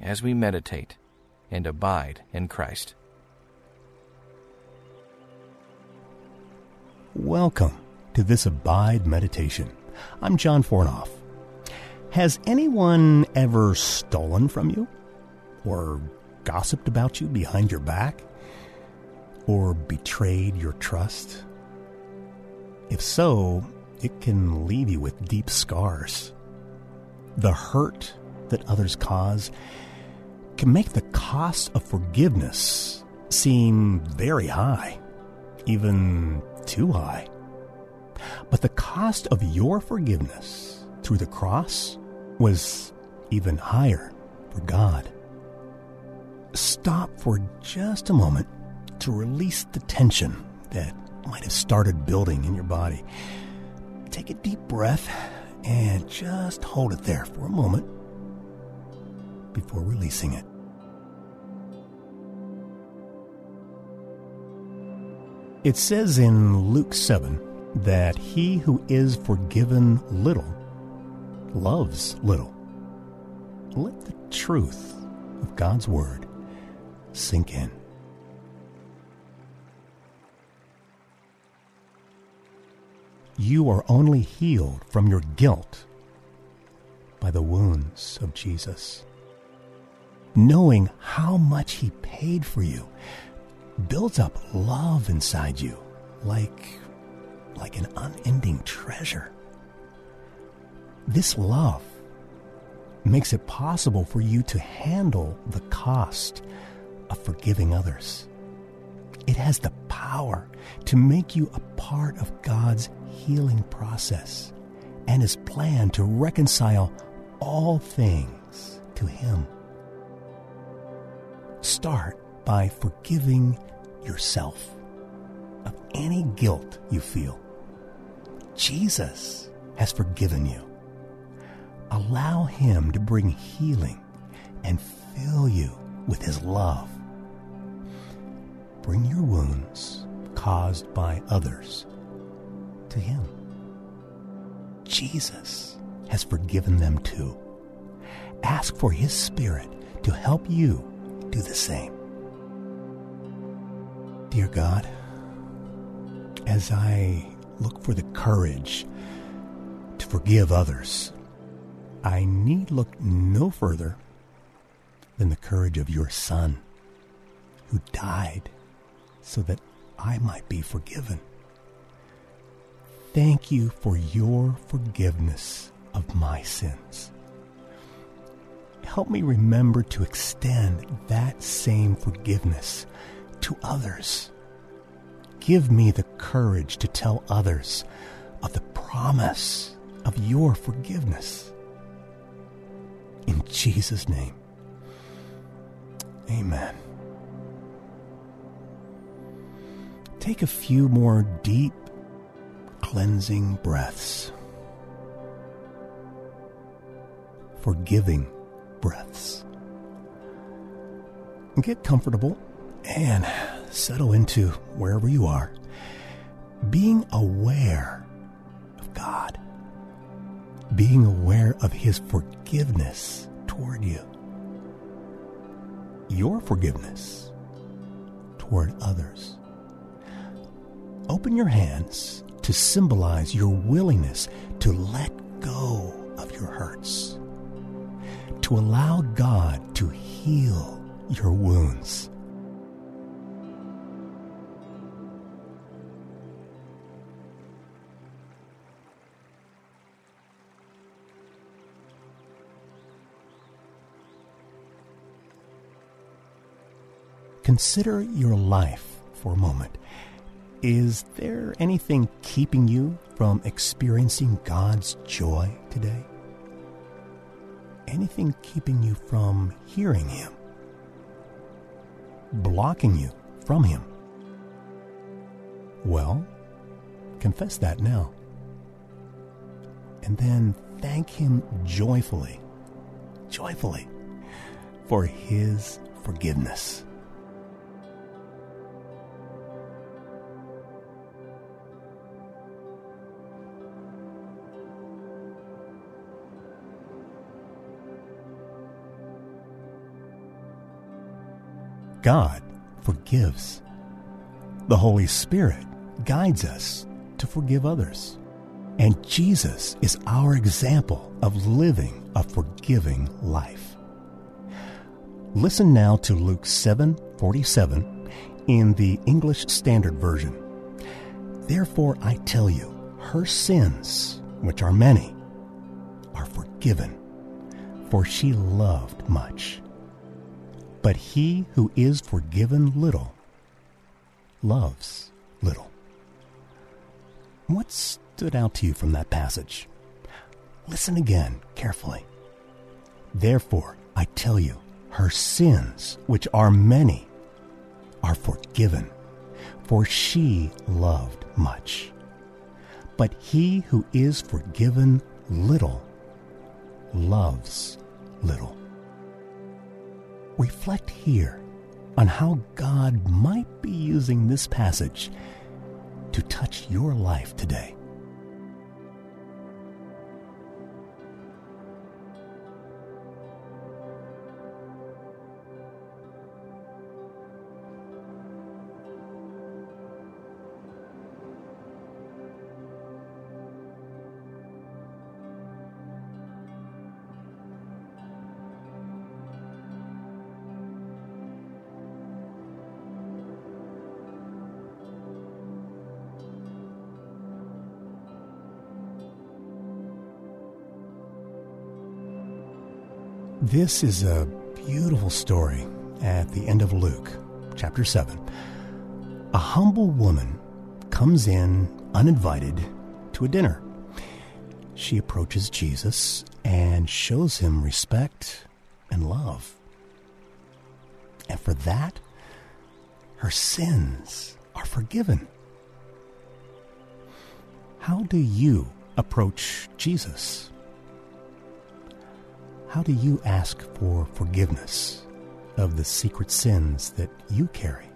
as we meditate and abide in Christ. Welcome to this Abide Meditation. I'm John Fornoff. Has anyone ever stolen from you? Or gossiped about you behind your back? Or betrayed your trust? If so, it can leave you with deep scars. The hurt that others cause can make the cost of forgiveness seem very high, even too high. But the cost of your forgiveness through the cross was even higher for God. Stop for just a moment to release the tension that might have started building in your body. Take a deep breath and just hold it there for a moment before releasing it. It says in Luke 7 that he who is forgiven little loves little. Let the truth of God's Word sink in. You are only healed from your guilt by the wounds of Jesus. Knowing how much He paid for you builds up love inside you like, like an unending treasure. This love makes it possible for you to handle the cost of forgiving others. It has the power to make you a part of God's healing process and His plan to reconcile all things to Him. Start by forgiving yourself of any guilt you feel. Jesus has forgiven you. Allow Him to bring healing and fill you with His love. Bring your wounds caused by others to Him. Jesus has forgiven them too. Ask for His Spirit to help you do the same. Dear God, as I look for the courage to forgive others, I need look no further than the courage of your Son, who died so that I might be forgiven. Thank you for your forgiveness of my sins. Help me remember to extend that same forgiveness to others. Give me the courage to tell others of the promise of your forgiveness. In Jesus' name, amen. Take a few more deep, cleansing breaths. Forgiving breaths. Get comfortable and settle into wherever you are, being aware of God, being aware of His forgiveness toward you, your forgiveness toward others. Open your hands to symbolize your willingness to let go of your hurts, to allow God to heal your wounds Consider your life for a moment. Is there anything keeping you from experiencing God's joy today? Anything keeping you from hearing Him? Blocking you from Him? Well, confess that now. And then thank Him joyfully, joyfully, for His forgiveness. God forgives. The Holy Spirit guides us to forgive others. And Jesus is our example of living a forgiving life. Listen now to Luke 7:47 in the English Standard Version. Therefore I tell you, her sins, which are many, are forgiven, for she loved much. But he who is forgiven little loves little. What stood out to you from that passage? Listen again carefully. Therefore, I tell you, her sins, which are many, are forgiven, for she loved much. But he who is forgiven little loves little. Reflect here on how God might be using this passage to touch your life today. This is a beautiful story at the end of Luke, chapter 7. A humble woman comes in uninvited to a dinner. She approaches Jesus and shows him respect and love. And for that, her sins are forgiven. How do you approach Jesus? How do you ask for forgiveness of the secret sins that you carry?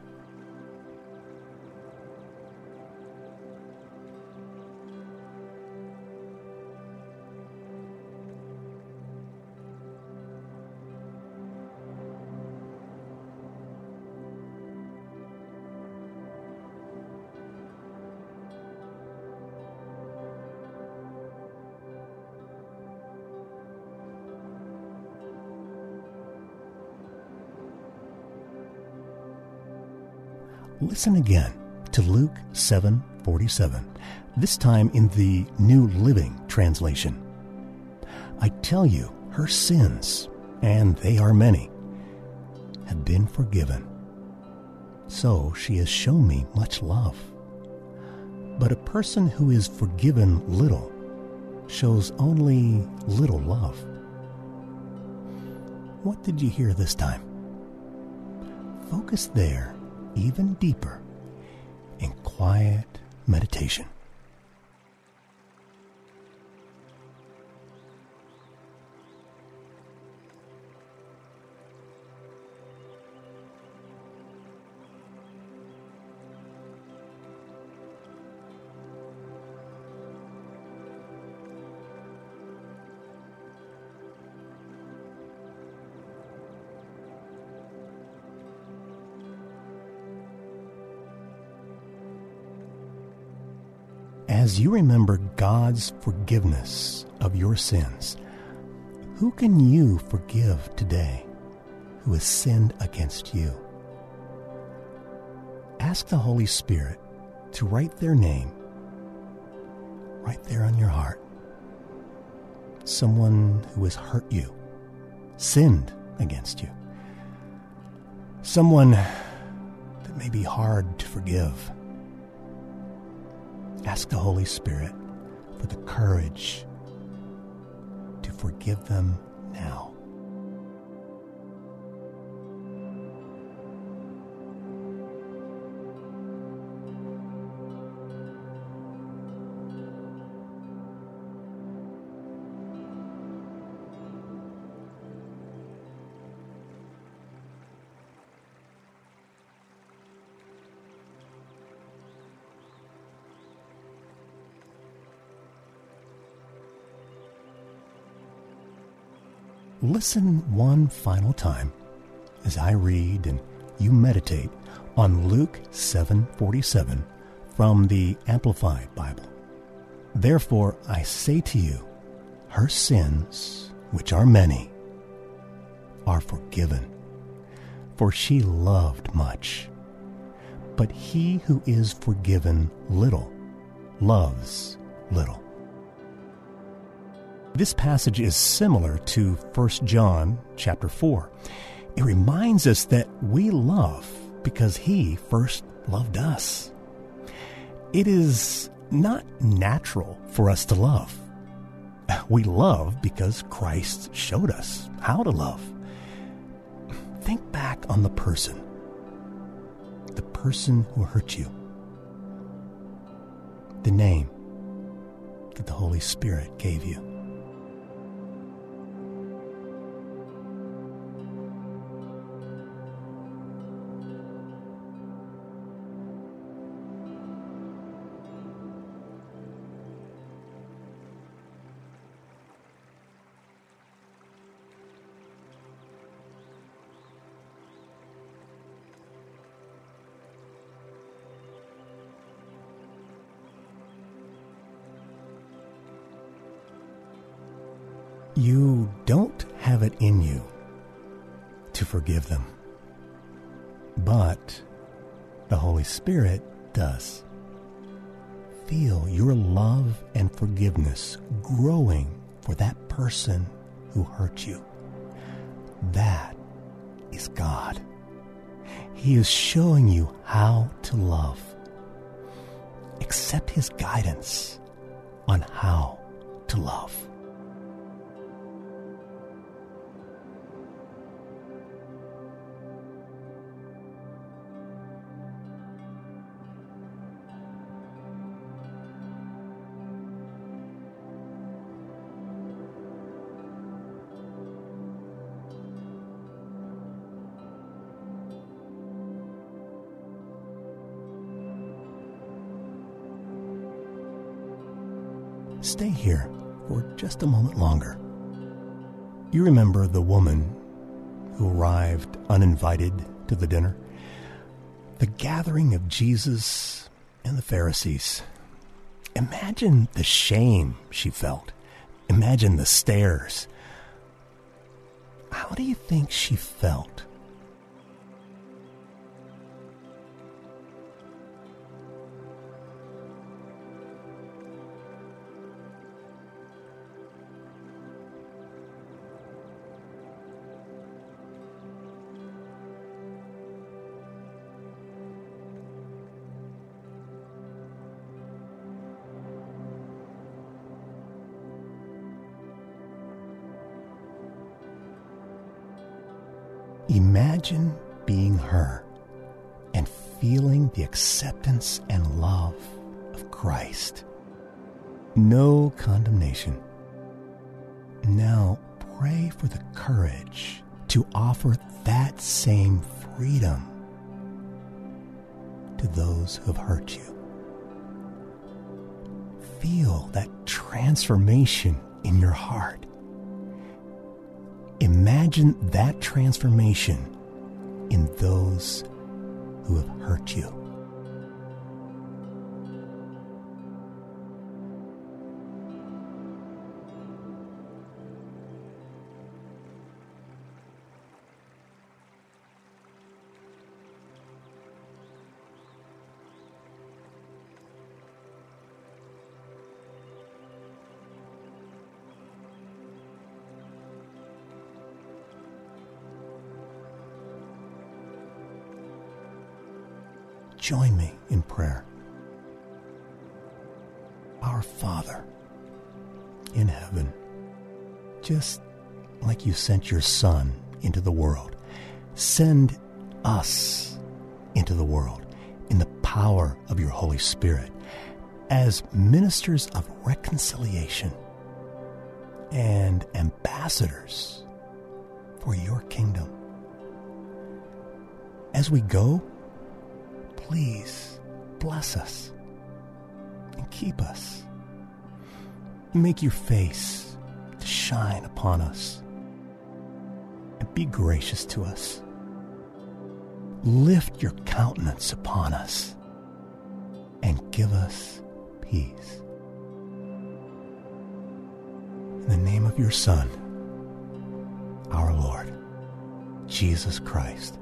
Listen again to Luke 7:47, this time in the New Living Translation. I tell you, her sins, and they are many, have been forgiven. So she has shown me much love. But a person who is forgiven little shows only little love. What did you hear this time? Focus there even deeper in quiet meditation. As you remember God's forgiveness of your sins, who can you forgive today who has sinned against you? Ask the Holy Spirit to write their name right there on your heart. Someone who has hurt you, sinned against you. Someone that may be hard to forgive. Ask the Holy Spirit for the courage to forgive them now. Listen one final time as I read and you meditate on Luke 7:47 from the Amplified Bible. Therefore I say to you, her sins, which are many, are forgiven, for she loved much. But he who is forgiven little loves little. This passage is similar to 1 John chapter 4. It reminds us that we love because he first loved us. It is not natural for us to love. We love because Christ showed us how to love. Think back on the person, the person who hurt you, the name that the Holy Spirit gave you. You don't have it in you to forgive them, but the Holy Spirit does. Feel your love and forgiveness growing for that person who hurt you. That is God. He is showing you how to love. Accept His guidance on how to love. Stay here for just a moment longer. You remember the woman who arrived uninvited to the dinner? The gathering of Jesus and the Pharisees. Imagine the shame she felt. Imagine the stares. How do you think she felt? Imagine being her and feeling the acceptance and love of Christ. No condemnation. Now pray for the courage to offer that same freedom to those who have hurt you. Feel that transformation in your heart Imagine that transformation in those who have hurt you. Join me in prayer. Our Father in heaven, just like you sent your Son into the world, send us into the world in the power of your Holy Spirit as ministers of reconciliation and ambassadors for your kingdom. As we go, please bless us and keep us. Make your face to shine upon us and be gracious to us. Lift your countenance upon us and give us peace. In the name of your Son, our Lord, Jesus Christ.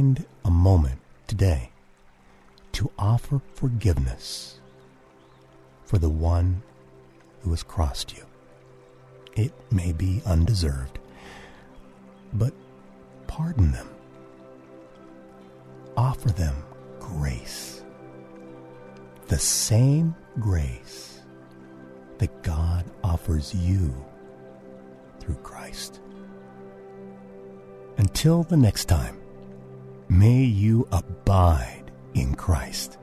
Find a moment today to offer forgiveness for the one who has crossed you. It may be undeserved, but pardon them. Offer them grace. The same grace that God offers you through Christ. Until the next time, may you abide in Christ.